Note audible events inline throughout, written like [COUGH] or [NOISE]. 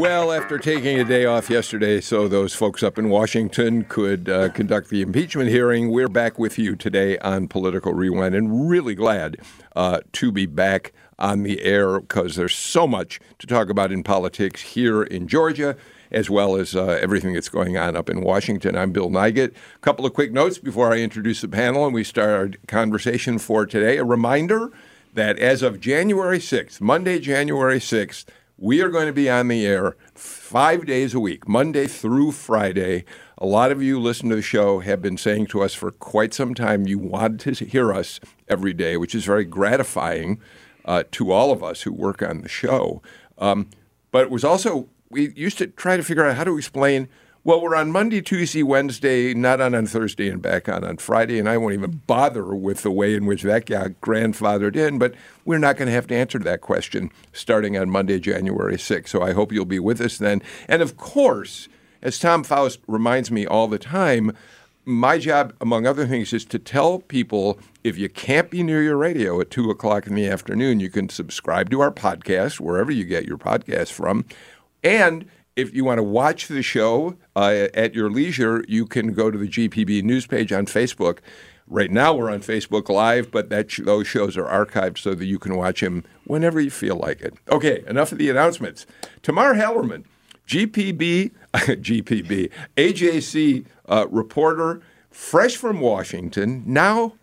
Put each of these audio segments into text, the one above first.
Well, after taking a day off yesterday so those folks up in Washington could uh, conduct the impeachment hearing, we're back with you today on Political Rewind and really glad uh, to be back on the air because there's so much to talk about in politics here in Georgia as well as uh, everything that's going on up in Washington. I'm Bill Nigut. A couple of quick notes before I introduce the panel and we start our conversation for today. A reminder that as of January 6th, Monday, January 6th, we are going to be on the air five days a week, Monday through Friday. A lot of you listen to the show have been saying to us for quite some time you want to hear us every day, which is very gratifying uh, to all of us who work on the show. Um, but it was also, we used to try to figure out how to explain well, we're on Monday, Tuesday, Wednesday, not on on Thursday and back on on Friday, and I won't even bother with the way in which that got grandfathered in, but we're not going to have to answer that question starting on Monday, January 6th. So I hope you'll be with us then. And of course, as Tom Faust reminds me all the time, my job, among other things, is to tell people if you can't be near your radio at 2 o'clock in the afternoon, you can subscribe to our podcast, wherever you get your podcast from. And if you want to watch the show uh, at your leisure, you can go to the GPB news page on Facebook. Right now, we're on Facebook Live, but that sh- those shows are archived so that you can watch them whenever you feel like it. Okay, enough of the announcements. Tamar Hallerman, GPB, GPB, [LAUGHS] AJC uh, reporter, fresh from Washington, now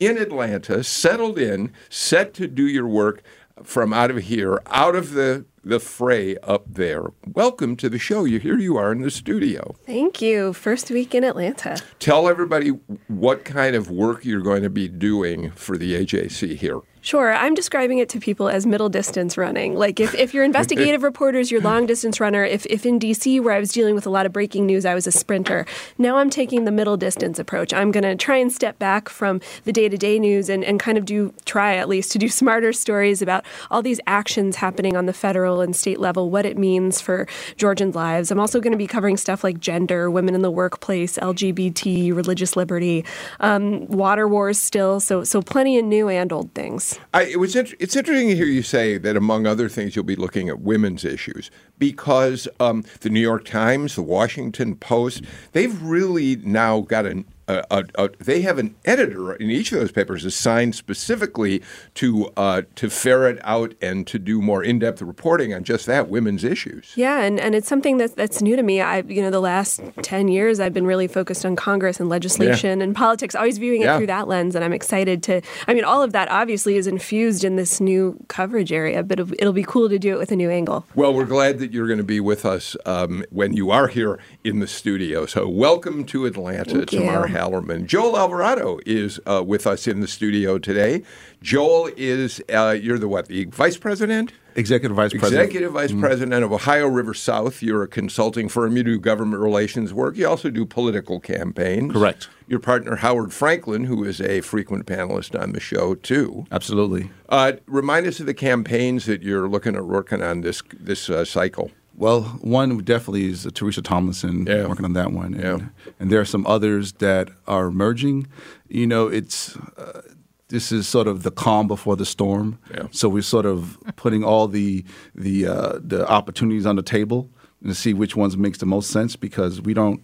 in Atlanta, settled in, set to do your work from out of here, out of the the fray up there. Welcome to the show. You here you are in the studio. Thank you. First week in Atlanta. Tell everybody what kind of work you're going to be doing for the AJC here. Sure. I'm describing it to people as middle distance running. Like if, if you're investigative [LAUGHS] reporters, you're long distance runner. If, if in DC, where I was dealing with a lot of breaking news, I was a sprinter. Now I'm taking the middle distance approach. I'm going to try and step back from the day to day news and, and kind of do, try at least, to do [LAUGHS] smarter stories about all these actions happening on the federal and state level, what it means for Georgians' lives. I'm also going to be covering stuff like gender, women in the workplace, LGBT, religious liberty, um, water wars still. So, so plenty of new and old things. I, it was int- it's interesting to hear you say that among other things you'll be looking at women's issues because um, the New York Times, the Washington Post, they've really now got an a, a, they have an editor in each of those papers assigned specifically to uh, to ferret out and to do more in depth reporting on just that women's issues. Yeah, and, and it's something that's that's new to me. I you know the last ten years I've been really focused on Congress and legislation yeah. and politics, always viewing it yeah. through that lens, and I'm excited to. I mean, all of that obviously is infused in this new coverage area, but it'll be cool to do it with a new angle. Well, we're glad that you're going to be with us um, when you are here in the studio. So welcome to Atlanta, Tamar Hallerman. Joel Alvarado is uh, with us in the studio today. Joel is, uh, you're the what, the vice president? Executive Vice President. Executive Vice mm-hmm. President of Ohio River South. You're a consulting firm. You do government relations work. You also do political campaigns. Correct. Your partner, Howard Franklin, who is a frequent panelist on the show, too. Absolutely. Uh, remind us of the campaigns that you're looking at working on this, this uh, cycle. Well, one definitely is Teresa Tomlinson yeah. working on that one, and, yeah. and there are some others that are emerging. You know, it's uh, this is sort of the calm before the storm. Yeah. So we're sort of putting all the the uh, the opportunities on the table to see which ones makes the most sense because we don't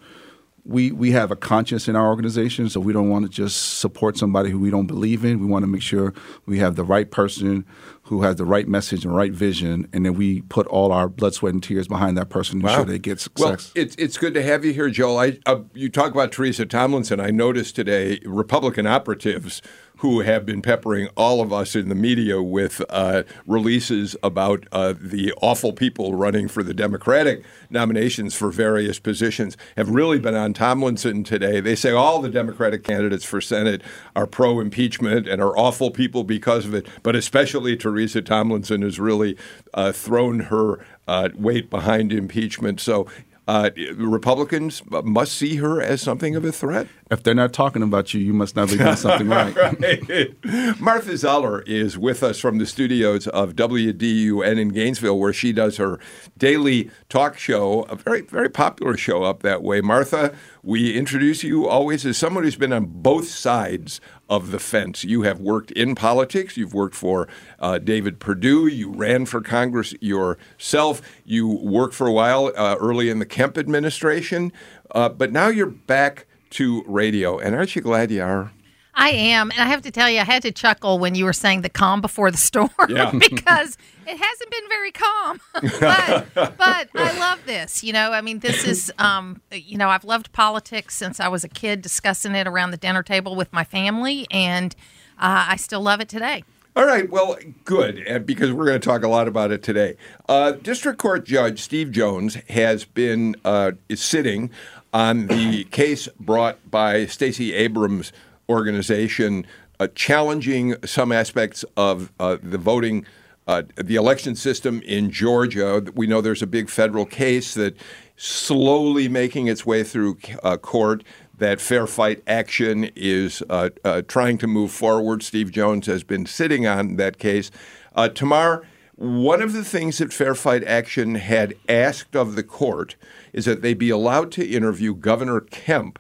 we we have a conscience in our organization, so we don't want to just support somebody who we don't believe in. We want to make sure we have the right person who has the right message and right vision, and then we put all our blood, sweat, and tears behind that person to wow. ensure they get success. Well, it's it's good to have you here, Joel. I, uh, you talk about Teresa Tomlinson. I noticed today Republican operatives who have been peppering all of us in the media with uh, releases about uh, the awful people running for the Democratic nominations for various positions have really been on Tomlinson today. They say all the Democratic candidates for Senate are pro impeachment and are awful people because of it, but especially Teresa Tomlinson has really uh, thrown her uh, weight behind impeachment. So Uh, Republicans must see her as something of a threat. If they're not talking about you, you must not be doing something [LAUGHS] right. right. Martha Zoller is with us from the studios of WDUN in Gainesville, where she does her daily talk show, a very, very popular show up that way. Martha, we introduce you always as someone who's been on both sides of the fence. You have worked in politics. You've worked for uh, David Perdue. You ran for Congress yourself. You worked for a while uh, early in the Kemp administration, uh, but now you're back to radio. And aren't you glad you are? I am, and I have to tell you, I had to chuckle when you were saying the calm before the storm [LAUGHS] Yeah. [LAUGHS] because it hasn't been very calm. [LAUGHS] but but I love this. You know, I mean, this is um, you know, I've loved politics since I was a kid, discussing it around the dinner table with my family, and uh, I still love it today. All right, well, good, uh, because we're going to talk a lot about it today. Uh, District Court Judge Steve Jones has been uh, is sitting on the case brought by Stacey Abrams' organization, uh, challenging some aspects of uh, the voting. Uh, the election system in Georgia. We know there's a big federal case that slowly making its way through uh, court that Fair Fight Action is uh, uh, trying to move forward. Steve Jones has been sitting on that case. Uh, Tamar, one of the things that Fair Fight Action had asked of the court is that they be allowed to interview Governor Kemp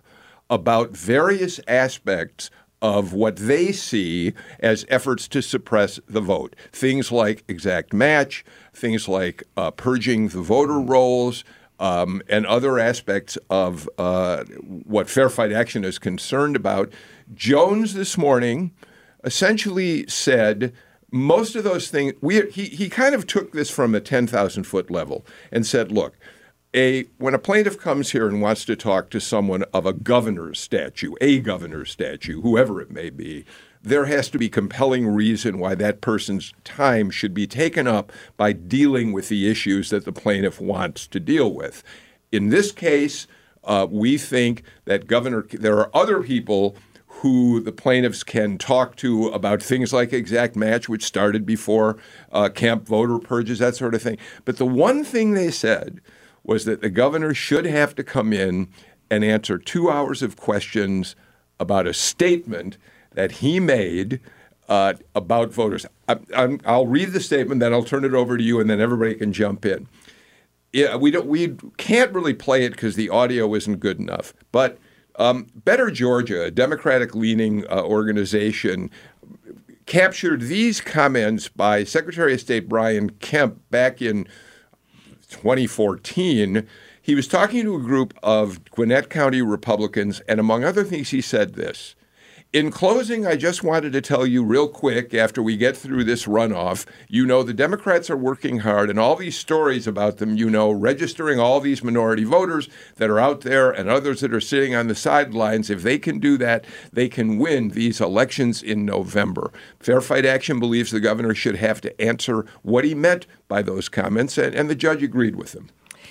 about various aspects of what they see as efforts to suppress the vote. Things like exact match, things like uh, purging the voter rolls, um, and other aspects of uh, what Fair Fight Action is concerned about. Jones this morning essentially said most of those things. We, he, he kind of took this from a 10,000 foot level and said, look, a when a plaintiff comes here and wants to talk to someone of a governor's statue, a governor's statue, whoever it may be, there has to be compelling reason why that person's time should be taken up by dealing with the issues that the plaintiff wants to deal with. In this case, uh, we think that Governor, there are other people who the plaintiffs can talk to about things like exact match, which started before uh, Kemp voter purges, that sort of thing. But the one thing they said was that the governor should have to come in and answer two hours of questions about a statement that he made uh, about voters. I, I'm, I'll read the statement, then I'll turn it over to you, and then everybody can jump in. Yeah, we don't. We can't really play it because the audio isn't good enough. But um, Better Georgia, a Democratic-leaning uh, organization, captured these comments by Secretary of State Brian Kemp back in 2014. He was talking to a group of Gwinnett County Republicans, and among other things, he said this. In closing, I just wanted to tell you real quick after we get through this runoff, you know, the Democrats are working hard, and all these stories about them, you know, registering all these minority voters that are out there and others that are sitting on the sidelines, if they can do that, they can win these elections in November. Fair Fight Action believes the governor should have to answer what he meant by those comments, and, and the judge agreed with him.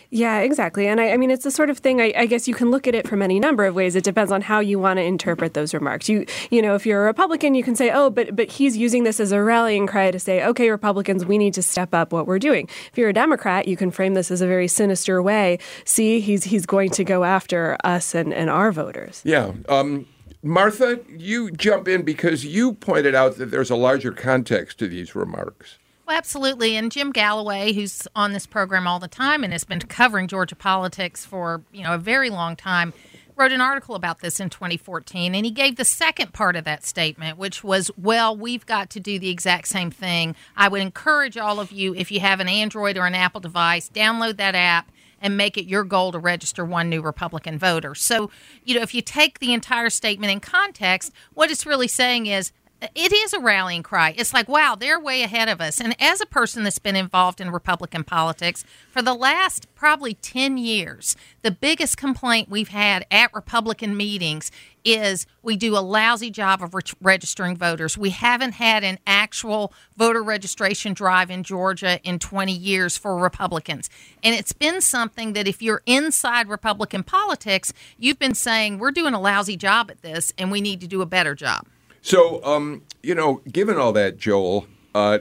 Yeah, exactly. And I, I mean, it's the sort of thing. I, I, guess you can look at it from any number of ways. It depends on how you want to interpret those remarks. You, you know, if you're a Republican, you can say, "Oh, but but he's using this as a rallying cry to say, okay, Republicans, we need to step up what we're doing." If you're a Democrat, you can frame this as a very sinister way. See, he's he's going to go after us and, and our voters. Yeah. Um, Martha, you jump in because you pointed out that there's a larger context to these remarks. Well, absolutely. And Jim Galloway, who's on this program all the time and has been covering Georgia politics for, you know, a very long time, wrote an article about this in 2014 and he gave the second part of that statement which was well we've got to do the exact same thing i would encourage all of you if you have an android or an apple device download that app and make it your goal to register one new Republican voter. So, you know, if you take the entire statement in context, what it's really saying is it is a rallying cry. It's like, wow, they're way ahead of us. And as a person that's been involved in Republican politics for the last probably 10 years, the biggest complaint we've had at Republican meetings is we do a lousy job of re- registering voters. We haven't had an actual voter registration drive in Georgia in 20 years for Republicans. And it's been something that if you're inside Republican politics, you've been saying, we're doing a lousy job at this and we need to do a better job. So, um, you know, given all that, Joel, uh,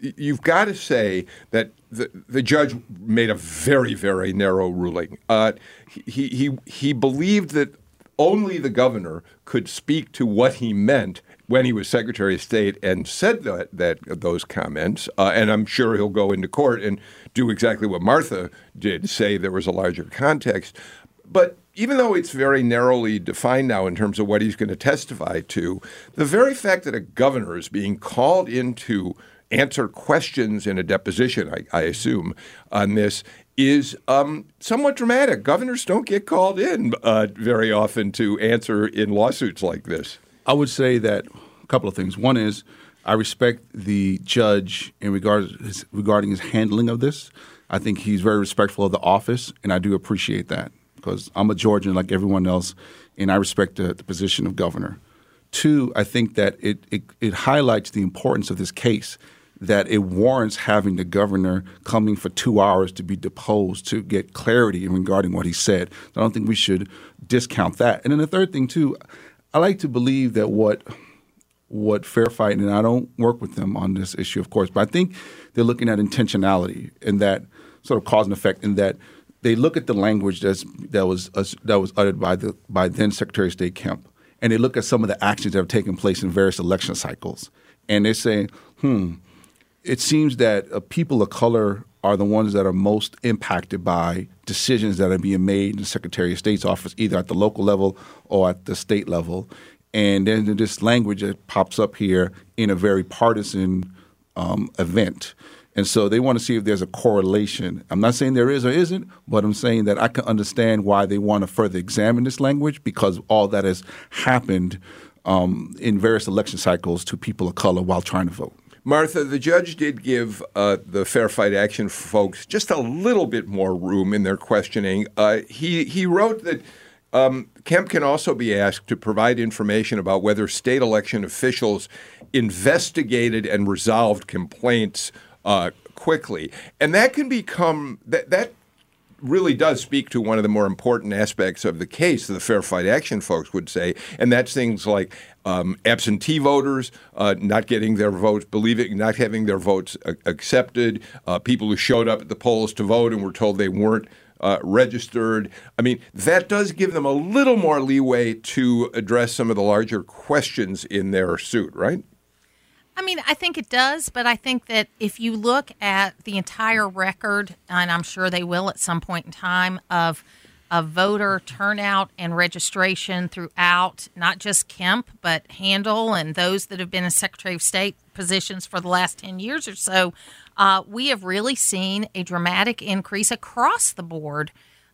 you've got to say that the, the judge made a very, very narrow ruling. Uh, he, he, he believed that only the governor could speak to what he meant when he was Secretary of State and said that, that those comments. Uh, and I'm sure he'll go into court and do exactly what Martha did, say there was a larger context. But even though it's very narrowly defined now in terms of what he's going to testify to, the very fact that a governor is being called in to answer questions in a deposition, I, I assume, on this is um, somewhat dramatic. Governors don't get called in uh, very often to answer in lawsuits like this. I would say that a couple of things. One is I respect the judge in regards regarding his handling of this. I think he's very respectful of the office, and I do appreciate that because I'm a Georgian like everyone else, and I respect the, the position of governor. Two, I think that it, it, it highlights the importance of this case that it warrants having the governor coming for two hours to be deposed to get clarity regarding what he said. I don't think we should discount that. And then the third thing too, I like to believe that what what Fair Fight and I don't work with them on this issue, of course, but I think they're looking at intentionality and that sort of cause and effect and that they look at the language that's that was uh, that was uttered by the by then Secretary of State Kemp, and they look at some of the actions that have taken place in various election cycles, and they say, hmm it seems that uh, people of color are the ones that are most impacted by decisions that are being made in the Secretary of State's office, either at the local level or at the state level. And then this language that pops up here in a very partisan um, event. And so they want to see if there's a correlation. I'm not saying there is or isn't, but I'm saying that I can understand why they want to further examine this language because all that has happened um, in various election cycles to people of color while trying to vote. Martha, the judge did give uh, the Fair Fight Action folks just a little bit more room in their questioning. Uh, he he wrote that. Um, Kemp can also be asked to provide information about whether state election officials investigated and resolved complaints uh, quickly, and that can become that that really does speak to one of the more important aspects of the case, the Fair Fight Action folks would say, and that's things like um, absentee voters uh, not getting their votes, believing not having their votes uh, accepted, uh, people who showed up at the polls to vote and were told they weren't. Uh, registered. I mean, that does give them a little more leeway to address some of the larger questions in their suit, right? I mean, I think it does, but I think that if you look at the entire record, and I'm sure they will at some point in time, of of voter turnout and registration throughout not just Kemp, but Handel and those that have been in Secretary of State positions for the last 10 years or so, uh, we have really seen a dramatic increase across the board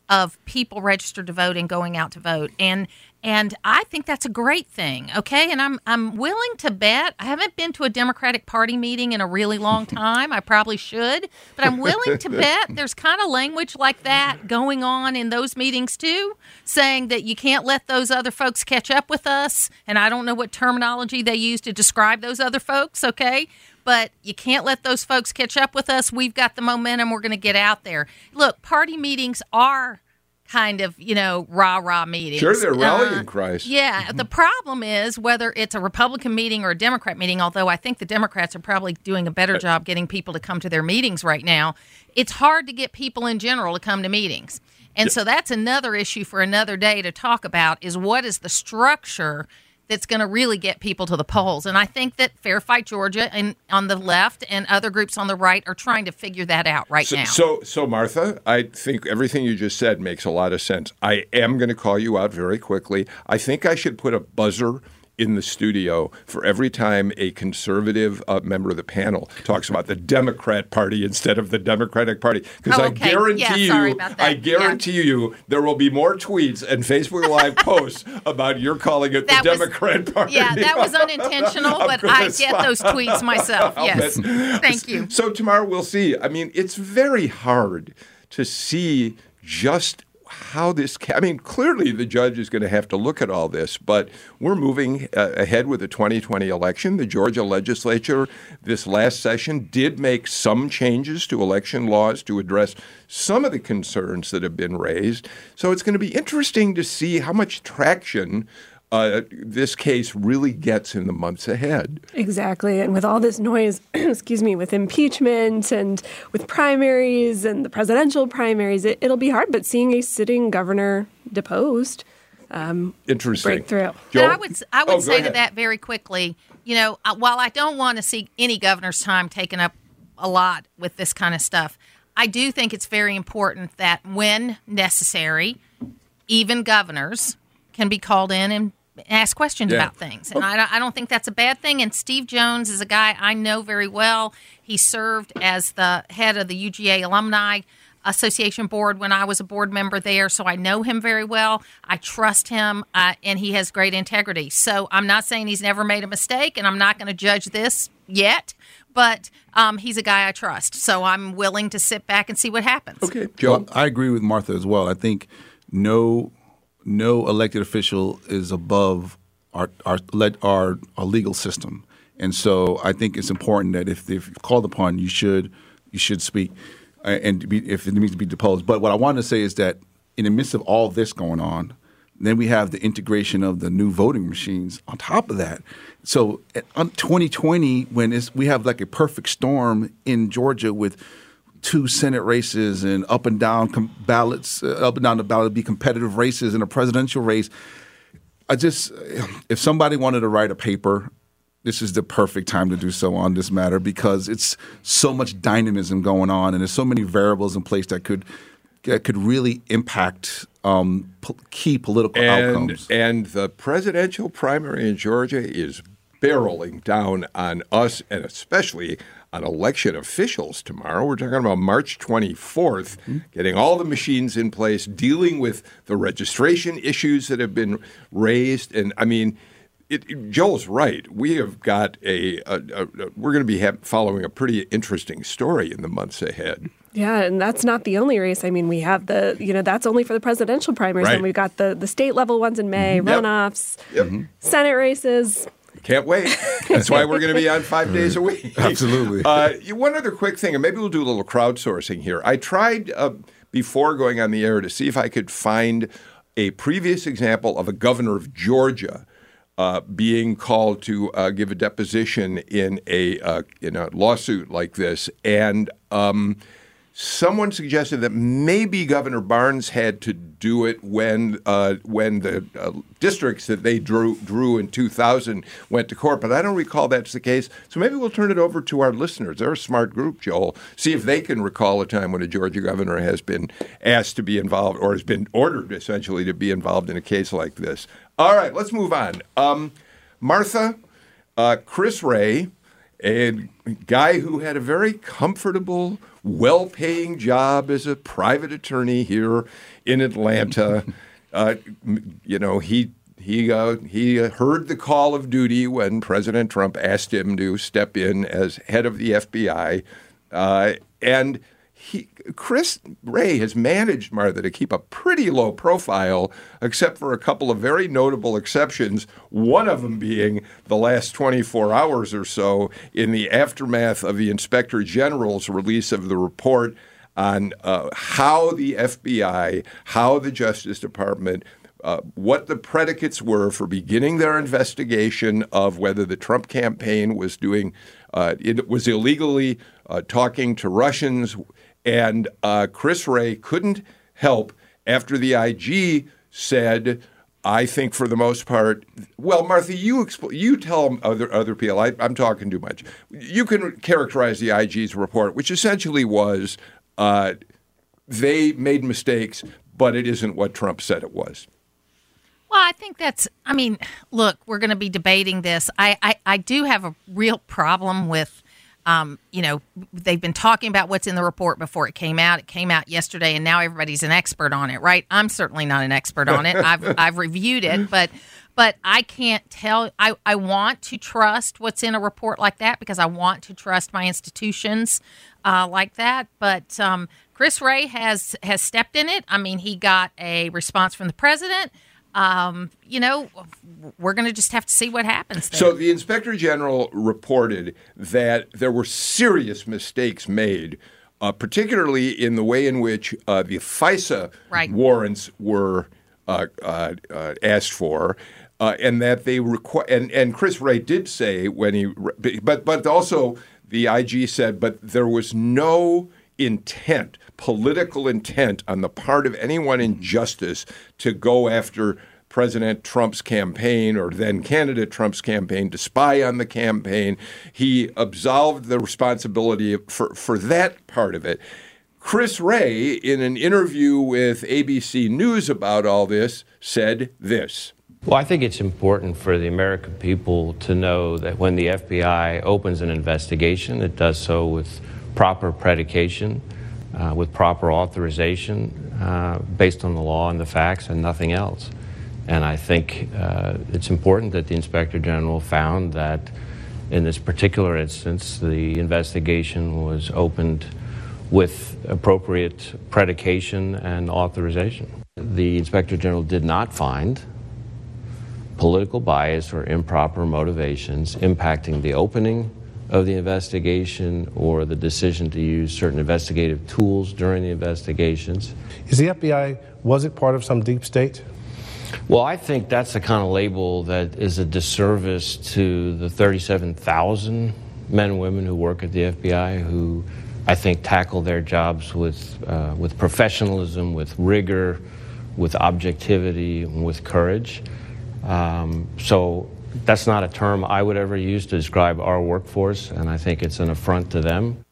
of people registered to vote and going out to vote. And and I think that's a great thing. Okay, and I'm I'm willing to bet. I haven't been to a Democratic Party meeting in a really long [LAUGHS] time. I probably should, but I'm willing to bet there's kind of language like that going on in those meetings too, saying that you can't let those other folks catch up with us. And I don't know what terminology they use to describe those other folks. Okay, but you can't let those folks catch up with us. We've got the momentum. We're going to get out there. Look, party meetings are kind of, you know, rah rah meetings. Sure, they're rallying uh, cries. Yeah. The problem is whether it's a Republican meeting or a Democrat meeting, although I think the Democrats are probably doing a better uh, job getting people to come to their meetings right now, it's hard to get people in general to come to meetings. And so that's another issue for another day to talk about is what is the structure that's going to really get people to the polls. And I think that Fair Fight Georgia and on the left and other groups on the right are trying to figure that out right so, now. So, so Martha, I think everything you just said makes a lot of sense. I am going to call you out very quickly. I think I should put a buzzer in the studio for every time a conservative uh, member of the panel talks about the Democrat Party instead of the Democratic Party. Because oh, okay. I guarantee yeah, you, I guarantee yeah. you, there will be more tweets and Facebook Live [LAUGHS] posts about your calling it that the was, Democrat Party. Yeah, that was unintentional, [LAUGHS] but I get those tweets myself. [LAUGHS] Yes, thank you. So tomorrow we'll see. I mean, it's very hard to see just how this i mean clearly the judge is going to have to look at all this but we're moving uh, ahead with the 2020 election. The georgia legislature this last session did make some changes to election laws to address some of the concerns that have been raised. So it's going to be interesting to see how much traction uh, this case really gets in the months ahead. Exactly. And with all this noise, [CLEARS THROAT] excuse me, with impeachment and with primaries and the presidential primaries, it, will be hard. But seeing a sitting governor deposed, um, interesting breakthrough. Joe? And I would I would Oh, go say to that very quickly. You know, uh, while I don't want to see any governor's time taken up a lot with this kind of stuff, I do think it's very important that when necessary, even governors can be called in and ask questions Yeah. about things. And I, don't- I don't think that's a bad thing. And Steve Jones is a guy I know very well. He served as the head of the UGA Alumni Association board when I was a board member there, so I know him very well. I trust him, uh, and he has great integrity. So I'm not saying he's never made a mistake, and I'm not going to judge this yet. But um, he's a guy I trust, so I'm willing to sit back and see what happens. Okay, Joe. Well, I agree with Martha as well. I think no no elected official is above our our our, our legal system, and so I think it's important that if if called upon, you should you should speak, uh, and be, if it needs to be deposed. But what I wanted to say is that in the midst of all this going on, then we have the integration of the new voting machines on top of that. So uh, on 2020, when it's, we have like a perfect storm in Georgia with two Senate races and up and down com- ballots, uh, up and down the ballot be competitive races in a presidential race. I just, if somebody wanted to write a paper, this is the perfect time to do so on this matter because it's so much dynamism going on and there's so many variables in place that could that could really impact um, po- key political and outcomes. and the presidential primary in Georgia is barreling down on us and especially on election officials tomorrow. We're talking about March 24th, getting all the machines in place, dealing with the registration issues that have been raised, and I mean. It, it- Joel's right. We have got a, a, a, a- we're going to be ha- following a pretty interesting story in the months ahead. Yeah, and that's not the only race. I mean, we have the, you know, that's only for the presidential primaries. Right. And we've got the, the state level ones in May, mm-hmm. Yep. runoffs, Yep. Mm-hmm. Senate races. Can't wait. That's why we're going to be on five days a week. [LAUGHS] Absolutely. Uh, one other quick thing, and maybe we'll do a little crowdsourcing here. I tried uh, before going on the air to see if I could find a previous example of a governor of Georgia uh, being called to uh, give a deposition in a uh, in a lawsuit like this, and. Um, Someone suggested that maybe Governor Barnes had to do it when uh, when the uh, districts that they drew drew in 2000 went to court, but I don't recall that's the case. So maybe we'll turn it over to our listeners. They're a smart group, Joel. See if they can recall a time when a Georgia governor has been asked to be involved or has been ordered essentially to be involved in a case like this. All right, let's move on. Um, Martha, uh, Chris Wray, a guy who had a very comfortable, well paying job as a private attorney here in Atlanta. [LAUGHS] uh, you know, he. He uh, he heard the call of duty when President Trump asked him to step in as head of the FBI, uh, and Chris Wray has managed, Martha, to keep a pretty low profile, except for a couple of very notable exceptions. One of them being the last 24 hours or so in the aftermath of the Inspector General's release of the report on uh, how the FBI, how the Justice Department, uh, what the predicates were for beginning their investigation of whether the Trump campaign was doing, uh, it was illegally uh, talking to Russians. And uh, Chris Wray couldn't help after the IG said, I think for the most part, well, Martha, you expl- you tell other other people. I, I'm talking too much. You can characterize the IG's report, which essentially was uh, they made mistakes, but it isn't what Trump said it was. Well, I think that's. I mean, look, we're going to be debating this. I, I, I do have a real problem with, um, you know, they've been talking about what's in the report before it came out. It came out yesterday, and now everybody's an expert on it, right? I'm certainly not an expert on it. [LAUGHS] I've I've reviewed it, but but I can't tell. I I want to trust what's in a report like that because I want to trust my institutions uh, like that. But um, Chris Wray has has stepped in it. I mean, he got a response from the president um, you know, we're going to just have to see what happens. There. So the inspector general reported that there were serious mistakes made, uh, particularly in the way in which uh, the FISA Right. warrants were uh, uh, uh, asked for. uh, and that they require. And, and Chris Wray did say when he, but but also the IG said, but there was no intent, political intent on the part of anyone in mm-hmm. justice to go after President Trump's campaign or then candidate Trump's campaign to spy on the campaign. He absolved the responsibility for, for that part of it. Chris Wray, in an interview with ABC News about all this, said this. Well, I think it's important for the American people to know that when the FBI opens an investigation, it does so with proper predication, uh, with proper authorization, uh, based on the law and the facts and nothing else. And I think uh, it's important that the Inspector General found that in this particular instance, the investigation was opened with appropriate predication and authorization. The Inspector General did not find political bias or improper motivations impacting the opening of the investigation or the decision to use certain investigative tools during the investigations. Is the FBI, was it part of some deep state? Well, I think that's the kind of label that is a disservice to the 37,000 men and women who work at the FBI who I think tackle their jobs with, uh, with professionalism, with rigor, with objectivity, and with courage. Um, so that's not a term I would ever use to describe our workforce, and I think it's an affront to them.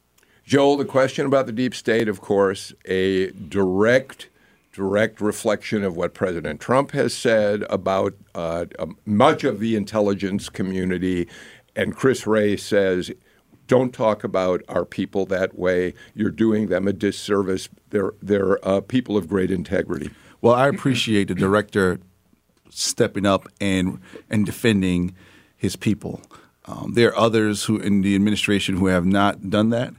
Joel, the question about the deep state, of course, a direct direct reflection of what President Trump has said about uh, um, much of the intelligence community. And Chris Wray says, don't talk about our people that way. You're doing them a disservice. They're, they're uh, people of great integrity. Well, I appreciate the director stepping up and and defending his people. Um, there are others who in the administration who have not done that.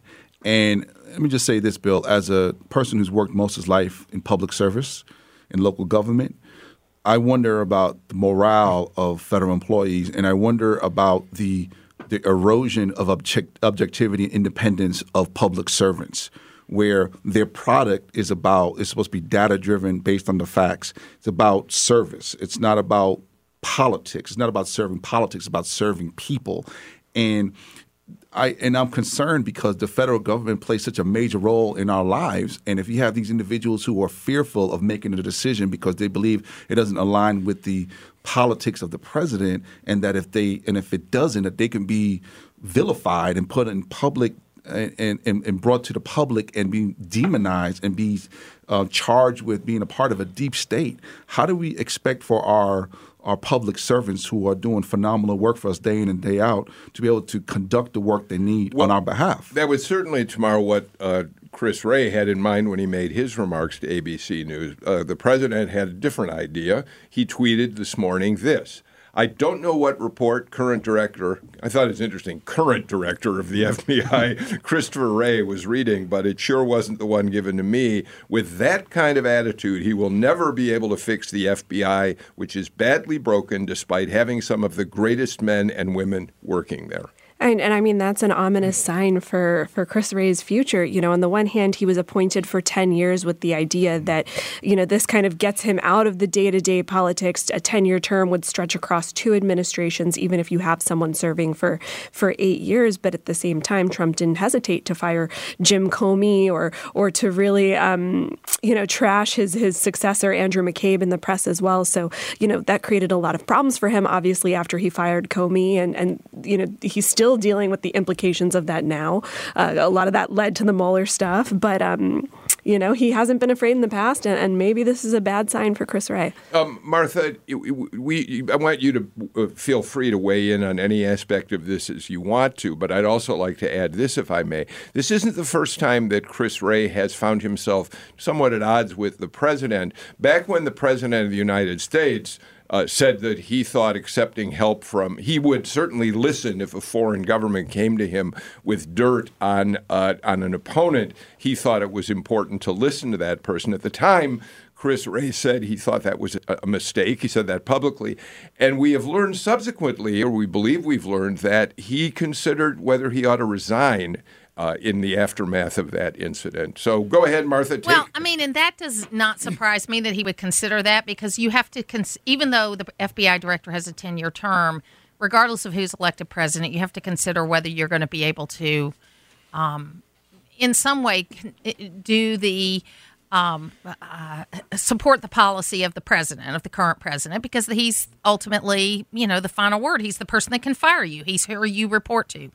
And let me just say this, Bill, as a person who's worked most of his life in public service, in local government, I wonder about the morale of federal employees, and I wonder about the the erosion of object, objectivity and independence of public servants where their product is about is supposed to be data driven based on the facts. It's about service. It's not about politics. It's not about serving politics. It's about serving people. And I and I'm concerned because the federal government plays such a major role in our lives. And if you have these individuals who are fearful of making a decision because they believe it doesn't align with the politics of the president, and that if they and if it doesn't, that they can be vilified and put in public and, and, and, brought to the public and be demonized and be uh, charged with being a part of a deep state. How do we expect for our our public servants who are doing phenomenal work for us day in and day out to be able to conduct the work they need well, on our behalf? That was certainly Tamar what uh, Chris Wray had in mind when he made his remarks to ABC News. Uh, the president had a different idea. He tweeted this morning this. I don't know what report current director, I thought it's interesting, current director of the [LAUGHS] FBI, Christopher Wray, was reading, but it sure wasn't the one given to me. With that kind of attitude, he will never be able to fix the FBI, which is badly broken despite having some of the greatest men and women working there. And, and I mean, that's an ominous sign for, for Chris Wray's future. You know, on the one hand, he was appointed for 10 years with the idea that, you know, this kind of gets him out of the day to day politics. A 10 year term would stretch across two administrations, even if you have someone serving for, for eight years. But at the same time, Trump didn't hesitate to fire Jim Comey or, or to really, um, you know, trash his, his successor, Andrew McCabe, in the press as well. So, you know, that created a lot of problems for him, obviously, after he fired Comey. And, and you know, he's still still dealing with the implications of that now. Uh, a lot of that led to the Mueller stuff, but um, you know he hasn't been afraid in the past, and, and maybe this is a bad sign for Chris Wray. Um, Martha, we I want you to uh, feel free to weigh in on any aspect of this as you want to, but I'd also like to add this, if I may. This isn't the first time that Chris Wray has found himself somewhat at odds with the president. Back when the president of the United States uh, said that he thought accepting help from he would certainly listen if a foreign government came to him with dirt on uh, on an opponent. He thought it was important to listen to that person at the time. Chris Wray said he thought that was a mistake. He said that publicly. And we have learned subsequently, or we believe we've learned, that he considered whether he ought to resign uh, in the aftermath of that incident. So go ahead, Martha. Take- Well, I mean, and that does not surprise me that he would consider that because you have to, cons- even though the FBI director has a 10 year term, regardless of who's elected president, you have to consider whether you're going to be able to, um, in some way, do the. Um, uh, support the policy of the president, of the current president, because he's ultimately, you know, the final word. He's the person that can fire you. He's who you report to.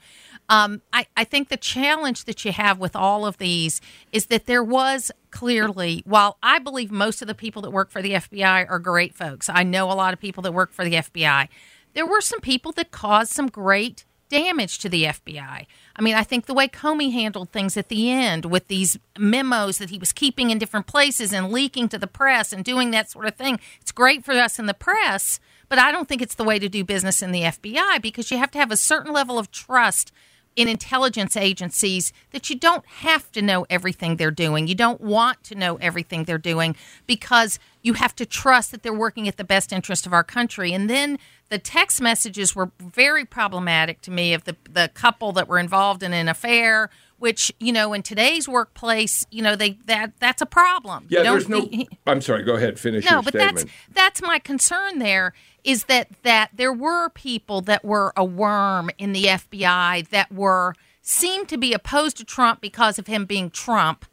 Um, I, I think the challenge that you have with all of these is that there was clearly, while I believe most of the people that work for the FBI are great folks, I know a lot of people that work for the FBI, there were some people that caused some great damage to the FBI. I mean, I think the way Comey handled things at the end with these memos that he was keeping in different places and leaking to the press and doing that sort of thing, it's great for us in the press, but I don't think it's the way to do business in the FBI because you have to have a certain level of trust in intelligence agencies that you don't have to know everything they're doing. You don't want to know everything they're doing because you have to trust that they're working at the best interest of our country. And then the text messages were very problematic to me of the the couple that were involved in an affair which you know in today's workplace you know they that that's a problem yeah, there's no. I'm sorry. Go ahead. Finish no, but statement. that's that's my concern. There is that that there were people that were a worm in the FBI that were seemed to be opposed to Trump because of him being Trump,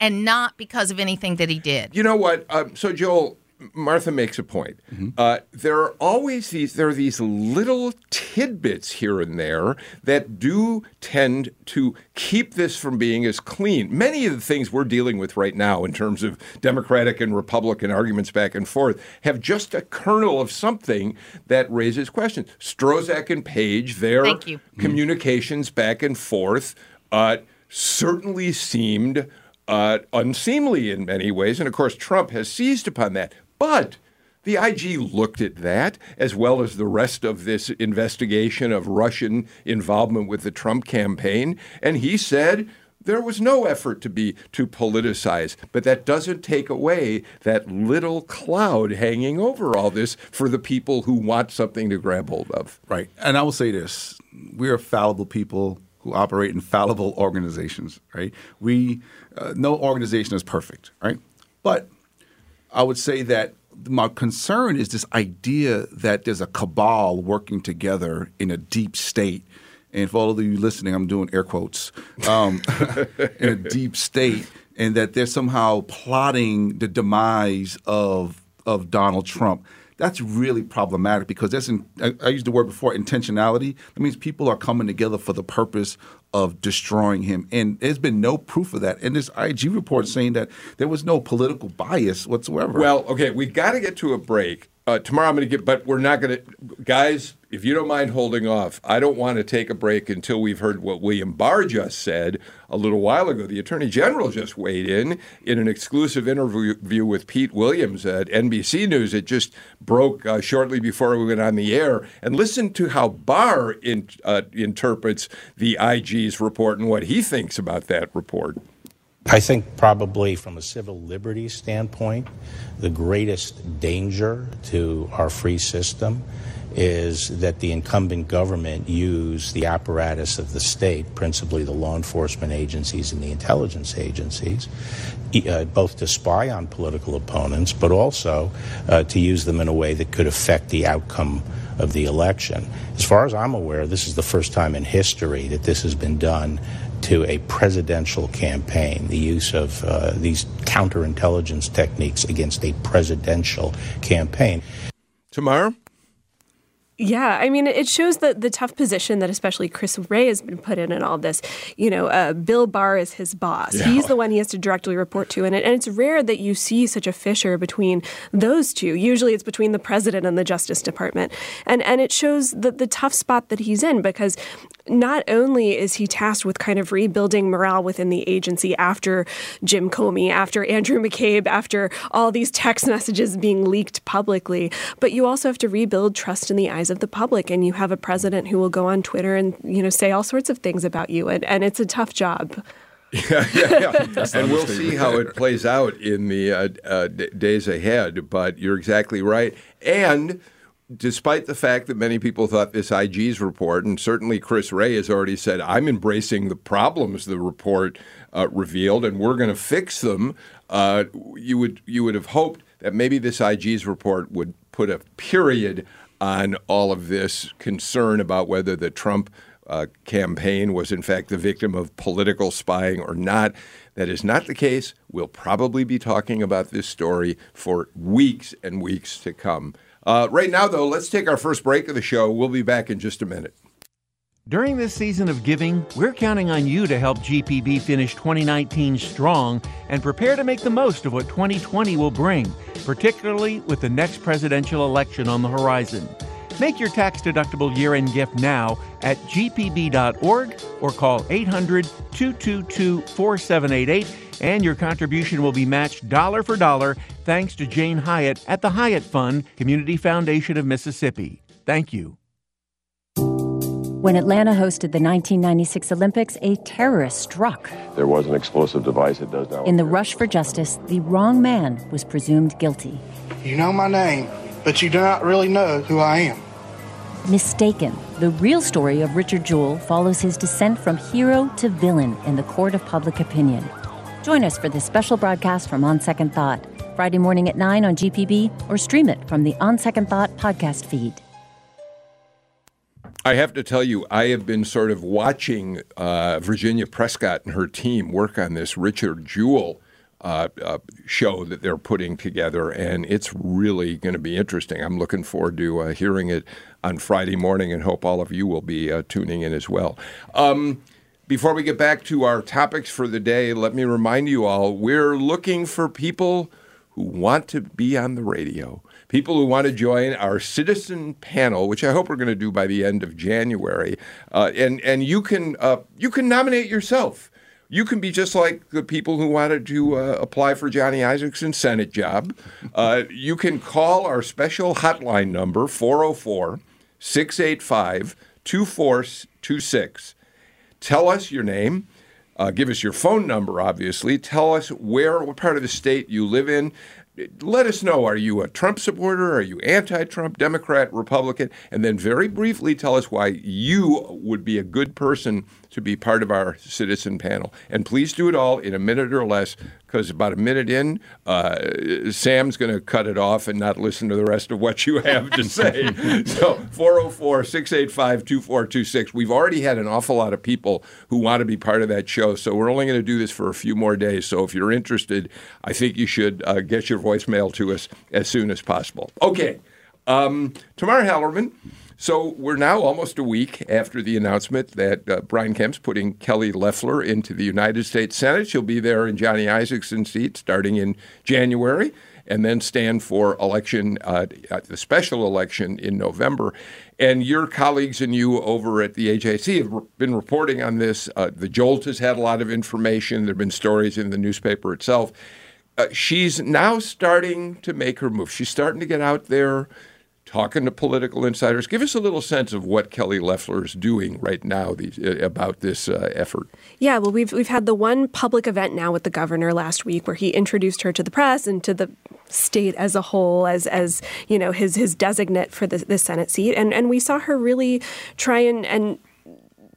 and not because of anything that he did. You know what? Um, so Joel, Martha makes a point. Uh, there are always these. There are these little tidbits here and there that do tend to keep this from being as clean. Many of the things we're dealing with right now, in terms of Democratic and Republican arguments back and forth, have just a kernel of something that raises questions. Strzok and Page, their Thank you. communications back and forth, uh, certainly seemed uh, unseemly in many ways. And of course, Trump has seized upon that. But the IG looked at that, as well as the rest of this investigation of Russian involvement with the Trump campaign, and he said there was no effort to be to politicize. But that doesn't take away that little cloud hanging over all this for the people who want something to grab hold of. Right. And I will say this we are fallible people who operate in fallible organizations, right? We, uh, no organization is perfect, right? But I would say that my concern is this idea that there's a cabal working together in a deep state. And for all of you listening, I'm doing air quotes, um, [LAUGHS] in a deep state, and that they're somehow plotting the demise of of Donald Trump. That's really problematic because that's in, I, I used the word before intentionality. That means people are coming together for the purpose of destroying him, and there's been no proof of that. And this IG report saying that there was no political bias whatsoever. Well, okay, we've got to get to a break. Uh, Tamar I'm going to get, but we're not going to, guys. If you don't mind holding off, I don't want to take a break until we've heard what William Barr just said a little while ago. The Attorney General just weighed in in an exclusive interview with Pete Williams at NBC News. It just broke uh, shortly before we went on the air. And listen to how Barr in, uh, interprets the IG's report and what he thinks about that report. I think probably from a civil liberties standpoint, the greatest danger to our free system is that the incumbent government use the apparatus of the state, principally the law enforcement agencies and the intelligence agencies, uh, both to spy on political opponents, but also uh, to use them in a way that could affect the outcome of the election. As far as I'm aware, this is the first time in history that this has been done to a presidential campaign, the use of uh, these counterintelligence techniques against a presidential campaign. Tamar? Yeah, I mean, it shows the the tough position that especially Chris Wray has been put in in all this. You know, uh, Bill Barr is his boss. Yeah. He's the one he has to directly report to, and, it, and it's rare that you see such a fissure between those two. Usually, it's between the president and the Justice Department, and and it shows the the tough spot that he's in because not only is he tasked with kind of rebuilding morale within the agency after Jim Comey, after Andrew McCabe, after all these text messages being leaked publicly, but you also have to rebuild trust in the eyes of the public. And you have a president who will go on Twitter and you know say all sorts of things about you, and, and it's a tough job. [LAUGHS] yeah, yeah, yeah. and we'll see how it plays out in the uh, uh, d- days ahead. But you're exactly right. And despite the fact that many people thought this IG's report, and certainly Chris Wray has already said, I'm embracing the problems the report uh, revealed, and we're going to fix them. Uh, you would you would have hoped that maybe this IG's report would put a period on all of this concern about whether the Trump uh, campaign was in fact the victim of political spying or not. That is not the case. We'll probably be talking about this story for weeks and weeks to come. Uh, right now, though, let's take our first break of the show. We'll be back in just a minute. During this season of giving, we're counting on you to help GPB finish 2019 strong and prepare to make the most of what 2020 will bring, particularly with the next presidential election on the horizon. Make your tax deductible year end gift now at gpb.org or call 800 222 4788 and your contribution will be matched dollar for dollar thanks to Jane Hyatt at the Hyatt Fund, Community Foundation of Mississippi. Thank you. When Atlanta hosted the 1996 Olympics, a terrorist struck. There was an explosive device that does not. In the rush for justice, the wrong man was presumed guilty. You know my name, but you do not really know who I am. Mistaken. The real story of Richard Jewell follows his descent from hero to villain in the court of public opinion. Join us for this special broadcast from On Second Thought, Friday morning at 9 on GPB, or stream it from the On Second Thought podcast feed. I have to tell you, I have been sort of watching uh, Virginia Prescott and her team work on this Richard Jewell uh, uh, show that they're putting together, and it's really going to be interesting. I'm looking forward to uh, hearing it on Friday morning, and hope all of you will be uh, tuning in as well. Um, before we get back to our topics for the day, let me remind you all we're looking for people who want to be on the radio people who want to join our citizen panel, which I hope we're going to do by the end of January. Uh, and and you can uh, you can nominate yourself. You can be just like the people who wanted to uh, apply for Johnny Isakson's Senate job. Uh, [LAUGHS] you can call our special hotline number 404 685 2426. Tell us your name. Uh, give us your phone number, obviously. Tell us where, what part of the state you live in let us know are you a Trump supporter? Are you anti Trump, Democrat, Republican? And then very briefly tell us why you would be a good person to be part of our citizen panel. And please do it all in a minute or less, because about a minute in, uh, Sam's going to cut it off and not listen to the rest of what you have to say. [LAUGHS] so 404 685 2426. We've already had an awful lot of people who want to be part of that show. So we're only going to do this for a few more days. So if you're interested, I think you should uh, get your voicemail to us as soon as possible. Okay. Um, Tamar Hallerman so we're now almost a week after the announcement that uh, Brian Kemp's putting Kelly Loeffler into the United States Senate. She'll be there in Johnny Isakson's seat starting in January and then stand for election, uh, the special election in November. And your colleagues and you over at the AJC have been reporting on this. Uh, the Jolt has had a lot of information. There have been stories in the newspaper itself. Uh, she's now starting to make her move. She's starting to get out there talking to political insiders. Give us a little sense of what Kelly Loeffler is doing right now these, uh, about this uh, effort. Yeah, well, we've we've had the one public event now with the governor last week where he introduced her to the press and to the state as a whole as as you know his his designate for the, the Senate seat, and and we saw her really try and and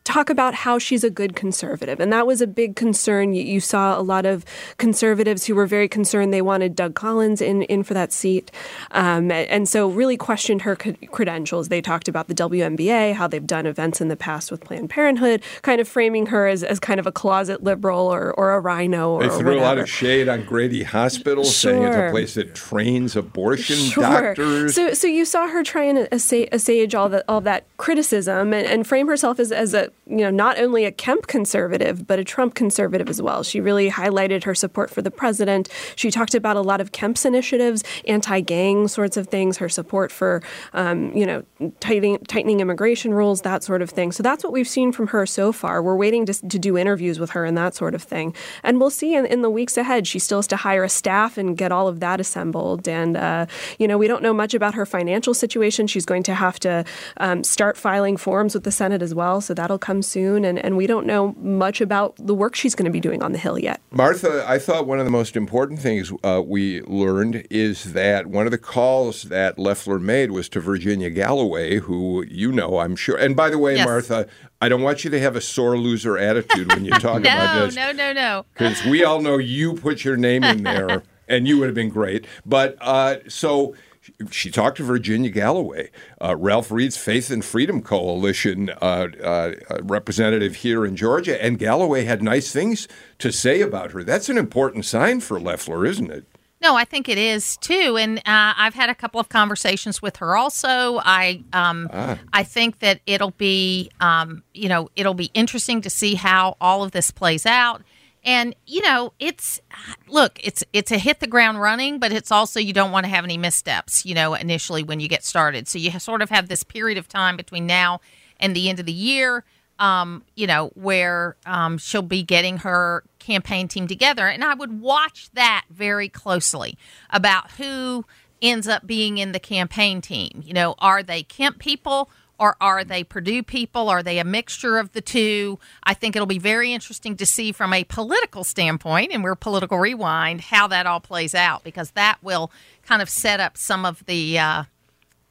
talk about how she's a good conservative. And that was a big concern. You, you, saw a lot of conservatives who were very concerned they wanted Doug Collins in, in for that seat. Um, and so really questioned her credentials. They talked about the WNBA, how they've done events in the past with Planned Parenthood, kind of framing her as, as kind of a closet liberal or, or a RINO. Or, they threw whatever. a lot of shade on Grady Hospital, sure. saying it's a place that trains abortion sure. doctors. So, so you saw her try and assuage all, the, all that criticism and, and frame herself as, as a you know, not only a Kemp conservative, but a Trump conservative as well. She really highlighted her support for the president. She talked about a lot of Kemp's initiatives, anti-gang sorts of things, her support for, um, you know, tightening, tightening immigration rules, that sort of thing. So that's what we've seen from her so far. We're waiting to, to do interviews with her and that sort of thing. And we'll see in, in the weeks ahead. She still has to hire a staff and get all of that assembled. And, uh, you know, we don't know much about her financial situation. She's going to have to um, start filing forms with the Senate as well. So that'll come soon, and, and we don't know much about the work she's going to be doing on the Hill yet. Martha, I thought one of the most important things uh, we learned is that one of the calls that Loeffler made was to Virginia Galloway, who you know, I'm sure. And by the way, Yes. Martha, I don't want you to have a sore loser attitude when you [LAUGHS] talk about No, this. no, no, no. because we all know you put your name in there [LAUGHS] and you would have been great. But uh, so she talked to Virginia Galloway, uh, Ralph Reed's Faith and Freedom Coalition uh, uh, representative here in Georgia, and Galloway had nice things to say about her. That's an important sign for Loeffler, isn't it? No, I think it is too, and uh, I've had a couple of conversations with her. Also, I um, Ah. I think that it'll be um, you know it'll be interesting to see how all of this plays out. And you know, it's look, it's it's a hit the ground running, but it's also you don't want to have any missteps. You know, initially when you get started, so you sort of have this period of time between now and the end of the year. Um, you know, where um, she'll be getting her campaign team together. And I would watch that very closely about who ends up being in the campaign team. You know, are they Kemp people? Or are they Perdue people? Are they a mixture of the two? I think it'll be very interesting to see from a political standpoint, and we're political rewind, how that all plays out because that will kind of set up some of the uh,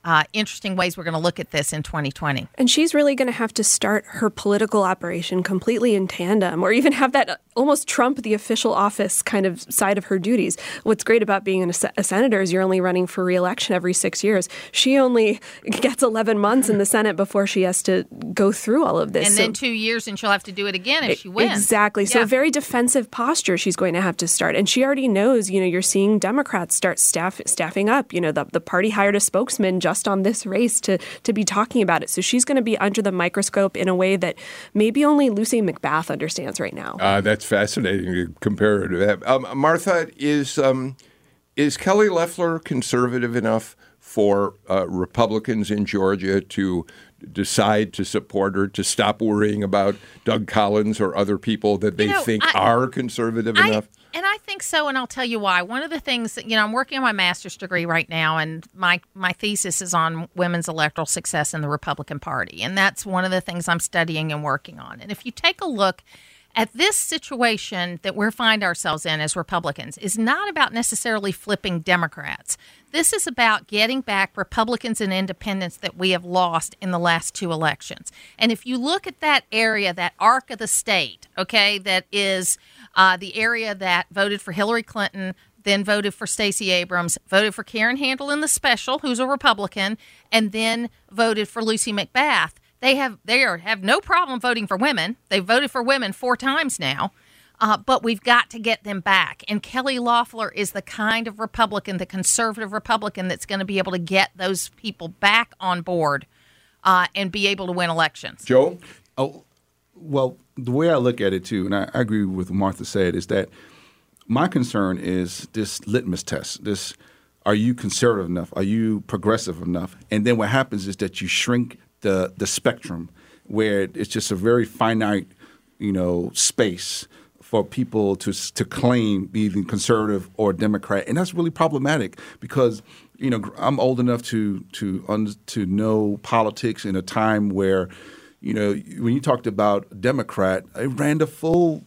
uh, interesting ways we're going to look at this in 2020. And she's really going to have to start her political operation completely in tandem, or even have that almost trump the official office kind of side of her duties. What's great about being a, a senator is you're only running for reelection every six years. She only [LAUGHS] gets 11 months in the Senate before she has to go through all of this. And So- then two years, and she'll have to do it again if she wins. Exactly. So Yeah. a very defensive posture she's going to have to start. And she already knows, you know, you're seeing Democrats start staff staffing up. You know, the, the party hired a spokesman just on this race to to be talking about it. So she's going to be under the microscope in a way that maybe only Lucy McBath understands right now. Uh, that's fascinating to compare her to that. Um, Martha, is um, is Kelly Loeffler conservative enough for uh, Republicans in Georgia to decide to support her, to stop worrying about Doug Collins or other people that they know, think I- are conservative I- enough? And I think so, and I'll tell you why. One of the things that you know, I'm working on my master's degree right now, and my my thesis is on women's electoral success in the Republican Party, and that's one of the things I'm studying and working on. And if you take a look at this situation that we find ourselves in as Republicans, is not about necessarily flipping Democrats. This is about getting back Republicans and independents that we have lost in the last two elections. And if you look at that area, that arc of the state, okay, that is uh, the area that voted for Hillary Clinton, then voted for Stacey Abrams, voted for Karen Handel in the special, who's a Republican, and then voted for Lucy McBath. They have they are have no problem voting for women. They voted for women four times now. Uh, but we've got to get them back. And Kelly Loeffler is the kind of Republican, the conservative Republican, that's going to be able to get those people back on board uh, and be able to win elections. Joe? Oh, well, the way I look at it too, and I, I agree with what Martha said, is that my concern is this litmus test. This are you conservative enough? Are you progressive enough? And then what happens is that you shrink the the spectrum where it's just a very finite, you know, space for people to to claim being conservative or Democrat, and that's really problematic because you know I'm old enough to to un, to know politics in a time where you know when you talked about Democrat, it ran the full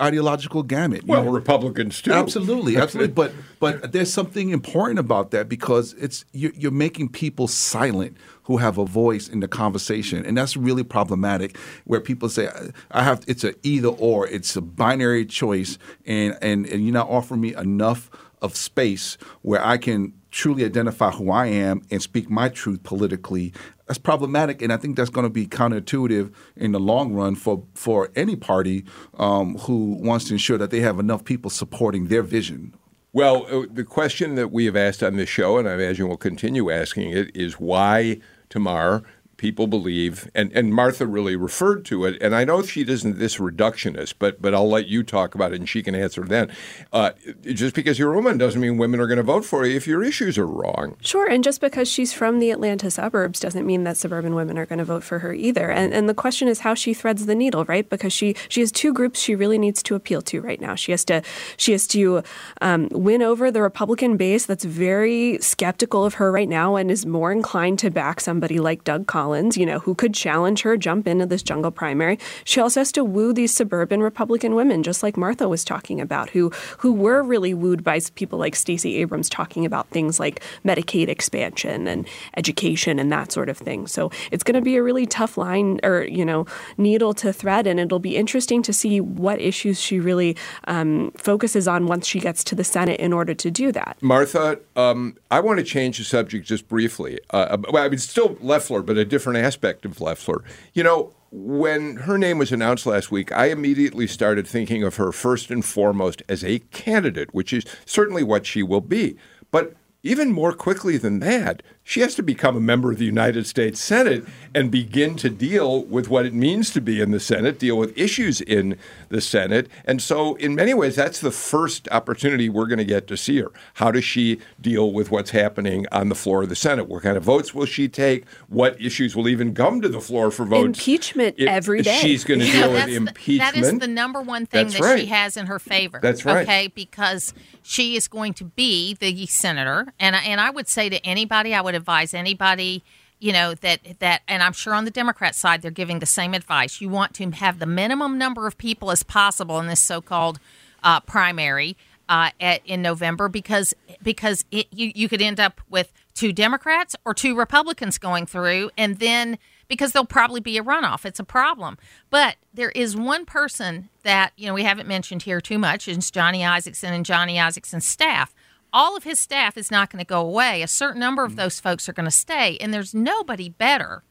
ideological gamut. you Well, know. Republicans too. Absolutely, [LAUGHS] absolutely. but but there's something important about that because it's you're, you're making people silent who have a voice in the conversation, and that's really problematic. Where people say, "I have," it's a either or. It's a binary choice, and and and you're not offering me enough of space where I can truly identify who I am and speak my truth politically. That's problematic, and I think that's going to be counterintuitive in the long run for for any party um, who wants to ensure that they have enough people supporting their vision. Well, uh, the question that we have asked on this show, and I imagine we'll continue asking it, is why tomorrow people believe, and, and Martha really referred to it, and I know she isn't this reductionist, but but I'll let you talk about it and she can answer then. Uh, just because you're a woman doesn't mean women are going to vote for you if your issues are wrong. Sure, and just because she's from the Atlanta suburbs doesn't mean that suburban women are going to vote for her either. And and the question is how she threads the needle, right? Because she she has two groups she really needs to appeal to right now. She has to she has to um, win over the Republican base that's very skeptical of her right now and is more inclined to back somebody like Doug Collins. Collins, you know, who could challenge her, jump into this jungle primary. She also has to woo these suburban Republican women, just like Martha was talking about, who who were really wooed by people like Stacey Abrams talking about things like Medicaid expansion and education and that sort of thing. So it's going to be a really tough line or you know needle to thread, and it'll be interesting to see what issues she really um, focuses on once she gets to the Senate in order to do that. Martha, um, I want to change the subject just briefly. Uh, well, I mean, still Loeffler, but a different aspect of Loeffler. You know, when her name was announced last week, I immediately started thinking of her first and foremost as a candidate, which is certainly what she will be. But even more quickly than that, she has to become a member of the United States Senate and begin to deal with what it means to be in the Senate, deal with issues in the Senate. And so, in many ways, that's the first opportunity we're going to get to see her. How does she deal with what's happening on the floor of the Senate? What kind of votes will she take? What issues will even come to the floor for votes? Impeachment It- every day. She's going to deal with That's the- impeachment. that is the number one thing That's that right. she has in her favor. That's right. Okay, because she is going to be the senator, and I, and I would say to anybody, I would advise anybody, you know that that, and I'm sure on the Democrat side they're giving the same advice. You want to have the minimum number of people as possible in this so-called uh, primary. Uh, at, in November, because because it, you you could end up with two Democrats or two Republicans going through, and then because there'll probably be a runoff. It's a problem. But there is one person that, you know, we haven't mentioned here too much, and it's Johnny Isakson and Johnny Isakson's staff. All of his staff is not going to go away. A certain number of those folks are going to stay, and there's nobody better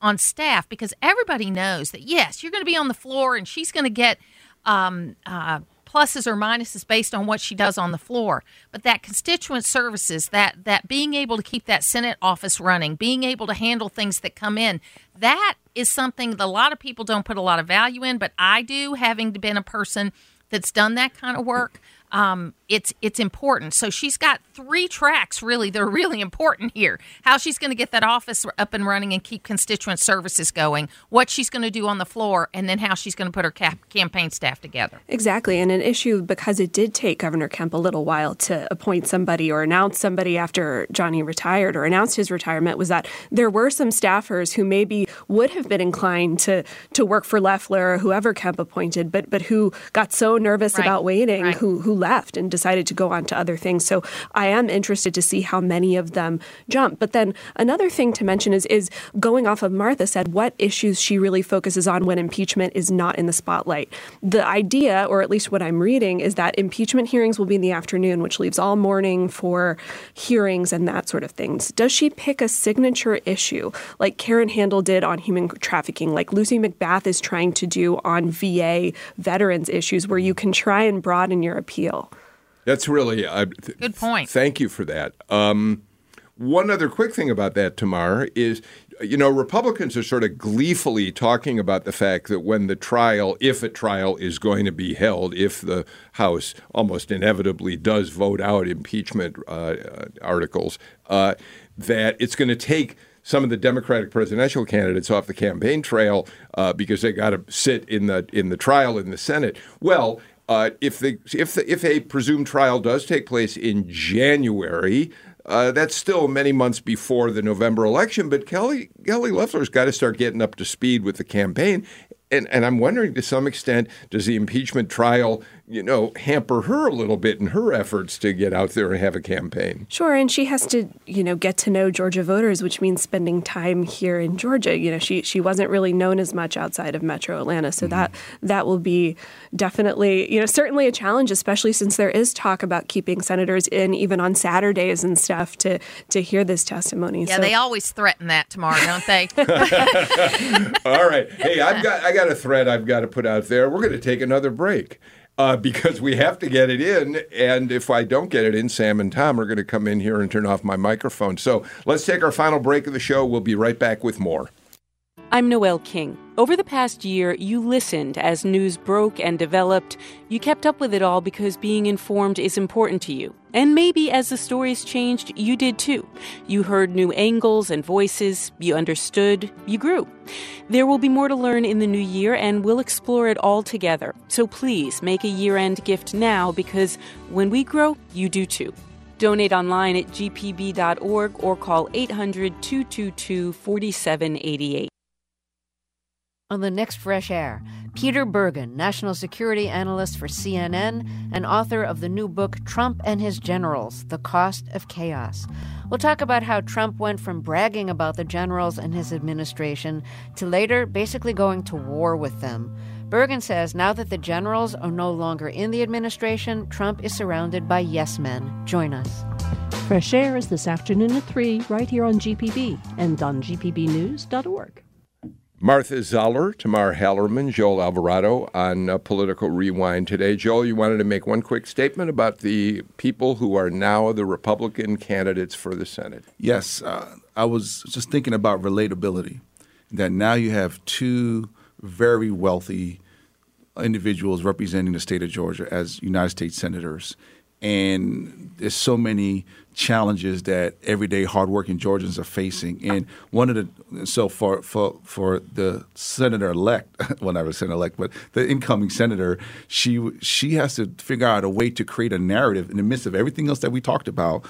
on staff because everybody knows that yes, you're going to be on the floor, and she's going to get um, uh, pluses or minuses based on what she does on the floor. But that constituent services, that that being able to keep that Senate office running, being able to handle things that come in, that is something that a lot of people don't put a lot of value in. But I do, having been a person that's done that kind of work. Um, it's it's important. So she's got three tracks really that are really important here. How she's going to get that office up and running and keep constituent services going, what she's going to do on the floor, and then how she's going to put her cap- campaign staff together. Exactly. And an issue because it did take Governor Kemp a little while to appoint somebody or announce somebody after Johnny retired or announced his retirement was that there were some staffers who maybe would have been inclined to to work for Loeffler or whoever Kemp appointed, but but who got so nervous Right. about waiting, Right. who who left and decided to go on to other things. So I am interested to see how many of them jump. But then another thing to mention is is going off of Martha said what issues she really focuses on when impeachment is not in the spotlight. The idea, or at least what I'm reading, is that impeachment hearings will be in the afternoon, which leaves all morning for hearings and that sort of things. Does she pick a signature issue like Karen Handel did on human trafficking, like Lucy McBath is trying to do on VA veterans issues, where you can try and broaden your appeal? That's really uh, th- Good point. Thank you for that. Um, one other quick thing about that, Tamar, is you know Republicans are sort of gleefully talking about the fact that when the trial, if a trial is going to be held, if the House almost inevitably does vote out impeachment uh, uh, articles, uh, that it's going to take some of the Democratic presidential candidates off the campaign trail uh, because they got to sit in the in the trial in the Senate. Well, uh, if the if the, if a presumed trial does take place in January, uh, that's still many months before the November election. But Kelly Kelly Loeffler's got to start getting up to speed with the campaign. And, and I'm wondering to some extent, does the impeachment trial, you know, hamper her a little bit in her efforts to get out there and have a campaign? Sure, and she has to, you know, get to know Georgia voters, which means spending time here in Georgia. You know, she she wasn't really known as much outside of Metro Atlanta, so that mm-hmm. that will be definitely, you know, certainly a challenge, especially since there is talk about keeping senators in even on Saturdays and stuff to to hear this testimony. Yeah, so, they always threaten that tomorrow, don't they? [LAUGHS] All right. Hey, I've got I got a thread I've got to put out there. We're going to take another break. Uh, [LAUGHS] because we have to get it in, and if I don't get it in, Sam and Tom are going to come in here and turn off my microphone. So let's take our final break of the show. We'll be right back with more. I'm Noel King. Over the past year, you listened as news broke and developed. You kept up with it all because being informed is important to you. And maybe as the stories changed, you did too. You heard new angles and voices, you understood, you grew. There will be more to learn in the new year, and we'll explore it all together. So please make a year end gift now because when we grow, you do too. Donate online at gpb.org or call 800 222 4788. On the next Fresh Air, Peter Bergen, national security analyst for CNN and author of the new book Trump and His Generals The Cost of Chaos. We'll talk about how Trump went from bragging about the generals and his administration to later basically going to war with them. Bergen says now that the generals are no longer in the administration, Trump is surrounded by yes men. Join us. Fresh Air is this afternoon at 3 right here on GPB and on gpbnews.org. Martha Zoller, Tamar Hallerman, Joel Alvarado on uh, Political Rewind today. Joel, you wanted to make one quick statement about the people who are now the Republican candidates for the Senate. Yes, uh, I was just thinking about relatability. That now you have two very wealthy individuals representing the state of Georgia as United States senators. And there's so many challenges that everyday hardworking Georgians are facing. And one of the so for for for the senator elect, [LAUGHS] well not senator elect, but the incoming senator, she she has to figure out a way to create a narrative in the midst of everything else that we talked about,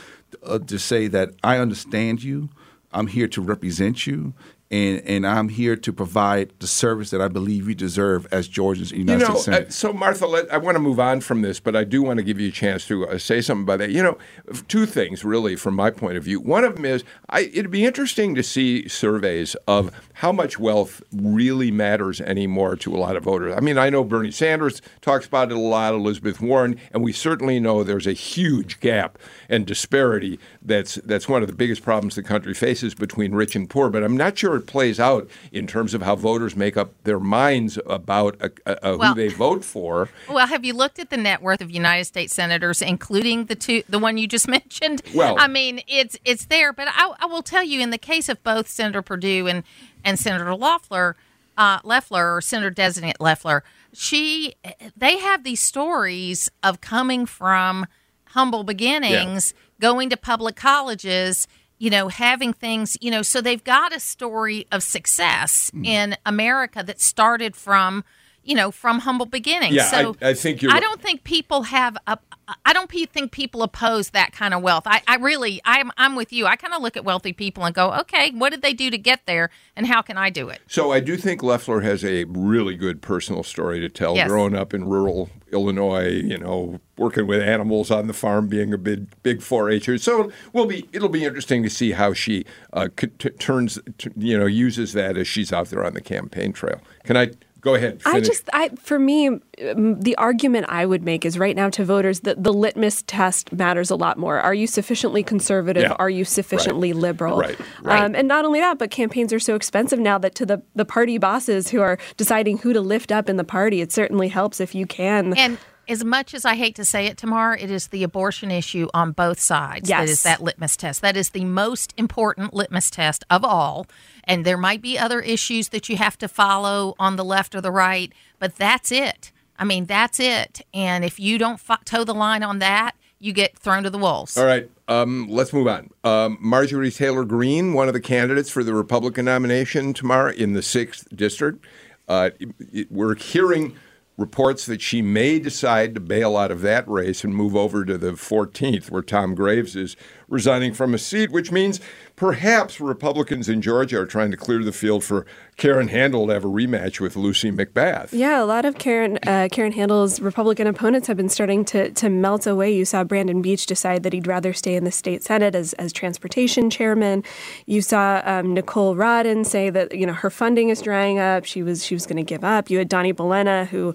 uh, to say that I understand you, I'm here to represent you, and and I'm here to provide the service that I believe you deserve as Georgians in the United you know, States Senate. Uh, so, Martha, let, I want to move on from this, but I do want to give you a chance to uh, say something about that. You know, two things really from my point of view. One of them is I, it'd be interesting to see surveys of how much wealth really matters anymore to a lot of voters. I mean, I know Bernie Sanders talks about it a lot, Elizabeth Warren, and we certainly know there's a huge gap and disparity that's that's one of the biggest problems the country faces between rich and poor. But I'm not sure it plays out in terms of how voters make up their minds about uh, uh, Well- who they vote for. [LAUGHS] Well, have you looked at the net worth of United States senators, including the two, the one you just [LAUGHS] mentioned? Well- I mean, it's it's there, but I, I will tell you, in the case of both Senator Perdue and and Senator Loeffler, uh, Loeffler or Senator Designate Loeffler, she they have these stories of coming from humble beginnings, going to public colleges. You know, having things, you know, so they've got a story of success Mm. in America that started from, you know, from humble beginnings. Yeah, so I- I think you're- I don't think people have a. I don't think people oppose that kind of wealth. I, I really, I'm, I'm with you. I kind of look at wealthy people and go, okay, what did they do to get there, and how can I do it? So I do think Loeffler has a really good personal story to tell. Yes. Growing up in rural Illinois, you know, working with animals on the farm, being a big big 4-H'er. So will be it'll be interesting to see how she uh, t- turns, t- you know, uses that as she's out there on the campaign trail. Can I go ahead? I just, I for me, um, the argument I would make is right now to voters that the litmus test matters a lot more. Are you sufficiently conservative? Yeah. Are you sufficiently liberal? Right, right. Um, and not only that, but campaigns are so expensive now that to the the party bosses who are deciding who to lift up in the party, it certainly helps if you can. And as much as I hate to say it, Tamar, it is the abortion issue on both sides that Yes. is that litmus test. That is the most important litmus test of all. And there might be other issues that you have to follow on the left or the right, but that's it. I mean, that's it. And if you don't fo- toe the line on that, you get thrown to the wolves. All right, um, let's move on. Um, Marjorie Taylor Greene, one of the candidates for the Republican nomination tomorrow in the sixth district. Uh, it- it- we're hearing reports that she may decide to bail out of that race and move over to the 14th, where Tom Graves is resigning from a seat, which means perhaps Republicans in Georgia are trying to clear the field for Karen Handel to have a rematch with Lucy McBath. Yeah, a lot of Karen uh, Karen Handel's Republican opponents have been starting to to melt away. You saw Brandon Beach decide that he'd rather stay in the state senate as as transportation chairman. You saw um, Nicole Rodden say that you know her funding is drying up. She was she was going to give up. You had Donnie Bolena who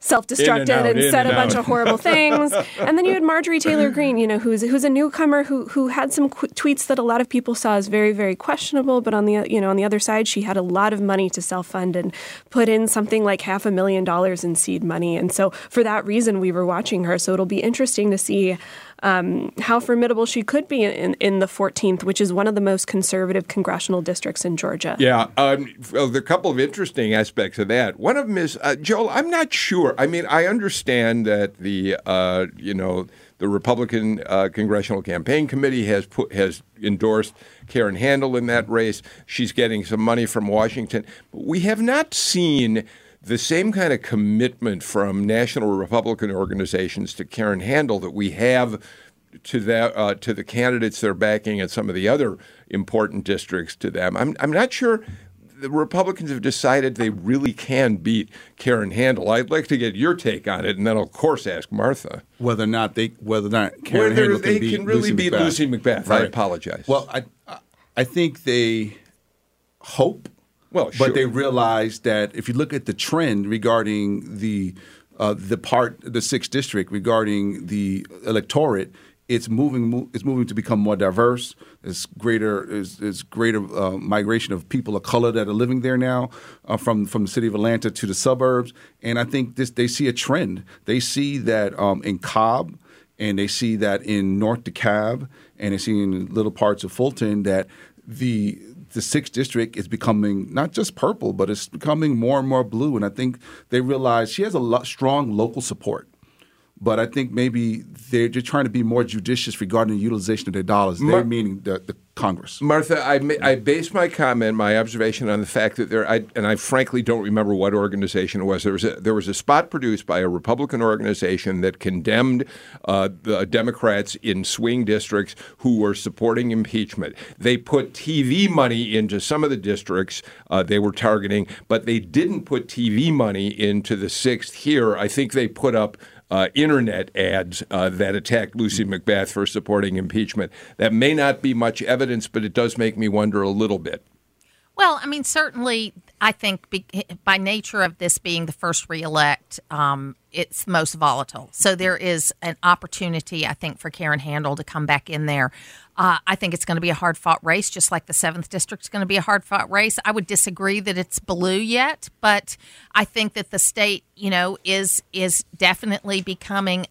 self-destructed and out, and, said and a bunch out. of horrible [LAUGHS] things. and then you had Marjorie Taylor Greene, you know, who's who's a newcomer who who had some qu- tweets that a lot of people saw as very very questionable. But on the you know on the other side, she had a lot of money to self-fund and put in something like half a million dollars in seed money. And so for that reason, we were watching her. So it'll be interesting to see. Um, how formidable she could be in, in the 14th, which is one of the most conservative congressional districts in Georgia. Yeah, um, well, there are a couple of interesting aspects of that. One of them is uh, Joel. I'm not sure. I mean, I understand that the uh, you know the Republican uh, Congressional Campaign Committee has put has endorsed Karen Handel in that race. She's getting some money from Washington. We have not seen the same kind of commitment from national Republican organizations to Karen Handel that we have to that uh, to the candidates they're backing and some of the other important districts to them. I'm I'm not sure the Republicans have decided they really can beat Karen Handel. I'd like to get your take on it, and then I'll, of course ask Martha whether or not they whether or not Karen whether Handel they can, can really Lucy beat McBath. Lucy McBath. I apologize. Well, I I think they hope. Well, but sure. they realize that if you look at the trend regarding the uh, the part the sixth district regarding the electorate, it's moving mo- it's moving to become more diverse. There's greater there's greater uh, migration of people of color that are living there now uh, from from the city of Atlanta to the suburbs, and I think this they see a trend. They see that um, in Cobb and they see that in North DeKalb, and they see in little parts of Fulton that the the sixth district is becoming not just purple, but it's becoming more and more blue. And I think they realize she has a strong local support. But I think maybe they're just trying to be more judicious regarding the utilization of their dollars. They're meaning the, the Congress. Martha, I, ma- I based my comment, my observation on the fact that there, I, and I frankly don't remember what organization it was. There was a, there was a spot produced by a Republican organization that condemned uh, the Democrats in swing districts who were supporting impeachment. They put TV money into some of the districts uh, they were targeting, but they didn't put TV money into the sixth here. I think they put up uh, internet ads uh, that attacked Lucy McBath for supporting impeachment. That may not be much evidence, but it does make me wonder a little bit. Well, I mean, certainly, I think be, by nature of this being the first reelect, um, it's most volatile. So there is an opportunity, I think, for Karen Handel to come back in there. Uh, I think it's going to be a hard fought race, just like the seventh district is going to be a hard fought race. I would disagree that it's blue yet, but I think that the state, you know, is is definitely becoming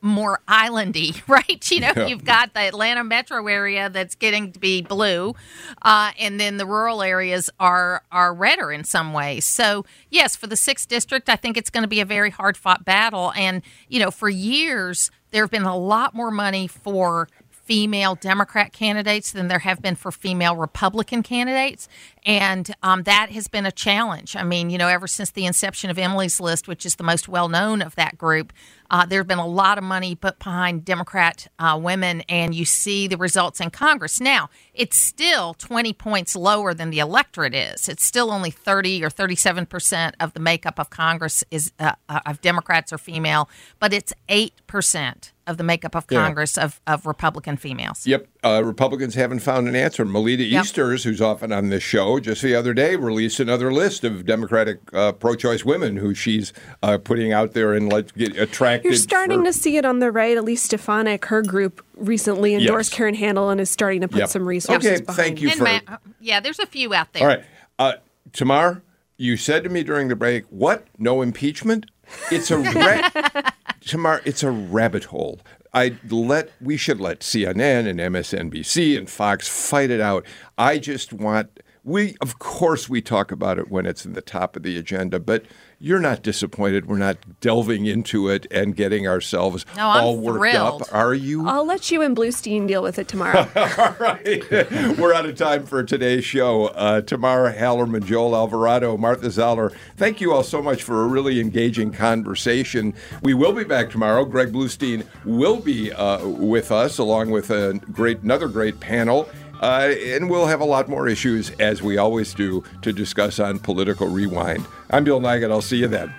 more islandy, [LAUGHS] right? You know, Yeah. you've got the Atlanta metro area that's getting to be blue, uh, and then the rural areas are are redder in some ways. So yes, for the sixth district, I think it's going to be a very hard fought battle. And you know, for years there have been a lot more money for female Democrat candidates than there have been for female Republican candidates. And um, that has been a challenge. I mean, you know, ever since the inception of Emily's List, which is the most well known of that group, uh, there has been a lot of money put behind Democrat uh, women, and you see the results in Congress. Now, it's still 20 points lower than the electorate is. It's still only 30 or 37 percent of the makeup of Congress is uh, uh, of Democrats or female, but it's 8 percent of the makeup of Yeah. Congress of, of Republican females. Yep, uh, Republicans haven't found an answer. Melita Yep. Easters, who's often on this show, just the other day released another list of Democratic uh, pro-choice women who she's uh, putting out there and let get attracted. You're starting for- to see it on the right. Elise Stefanik, her group recently endorsed Yes. Karen Handel and is starting to put Yep. some resources Okay, behind thank you for. ma- yeah, there's a few out there. All right, uh, Tamar, you said to me during the break, "What? No impeachment? It's a [LAUGHS] ra- Tamar. It's a rabbit hole." I let we should let CNN and MSNBC and Fox fight it out. I just want we of course we talk about it when it's in the top of the agenda, but you're not disappointed we're not delving into it and getting ourselves No, I'm all worked thrilled. up, are you? I'll let you and Bluestein deal with it tomorrow. [LAUGHS] All right. we're out of time for today's show. Uh, Tamara Hallerman, Joel Alvarado, Martha Zoller, thank you all so much for a really engaging conversation. We will be back tomorrow. Greg Bluestein will be uh, with us, along with a great, another great panel. Uh, and we'll have a lot more issues, as we always do, to discuss on Political Rewind. I'm Bill Nigut. I'll see you then.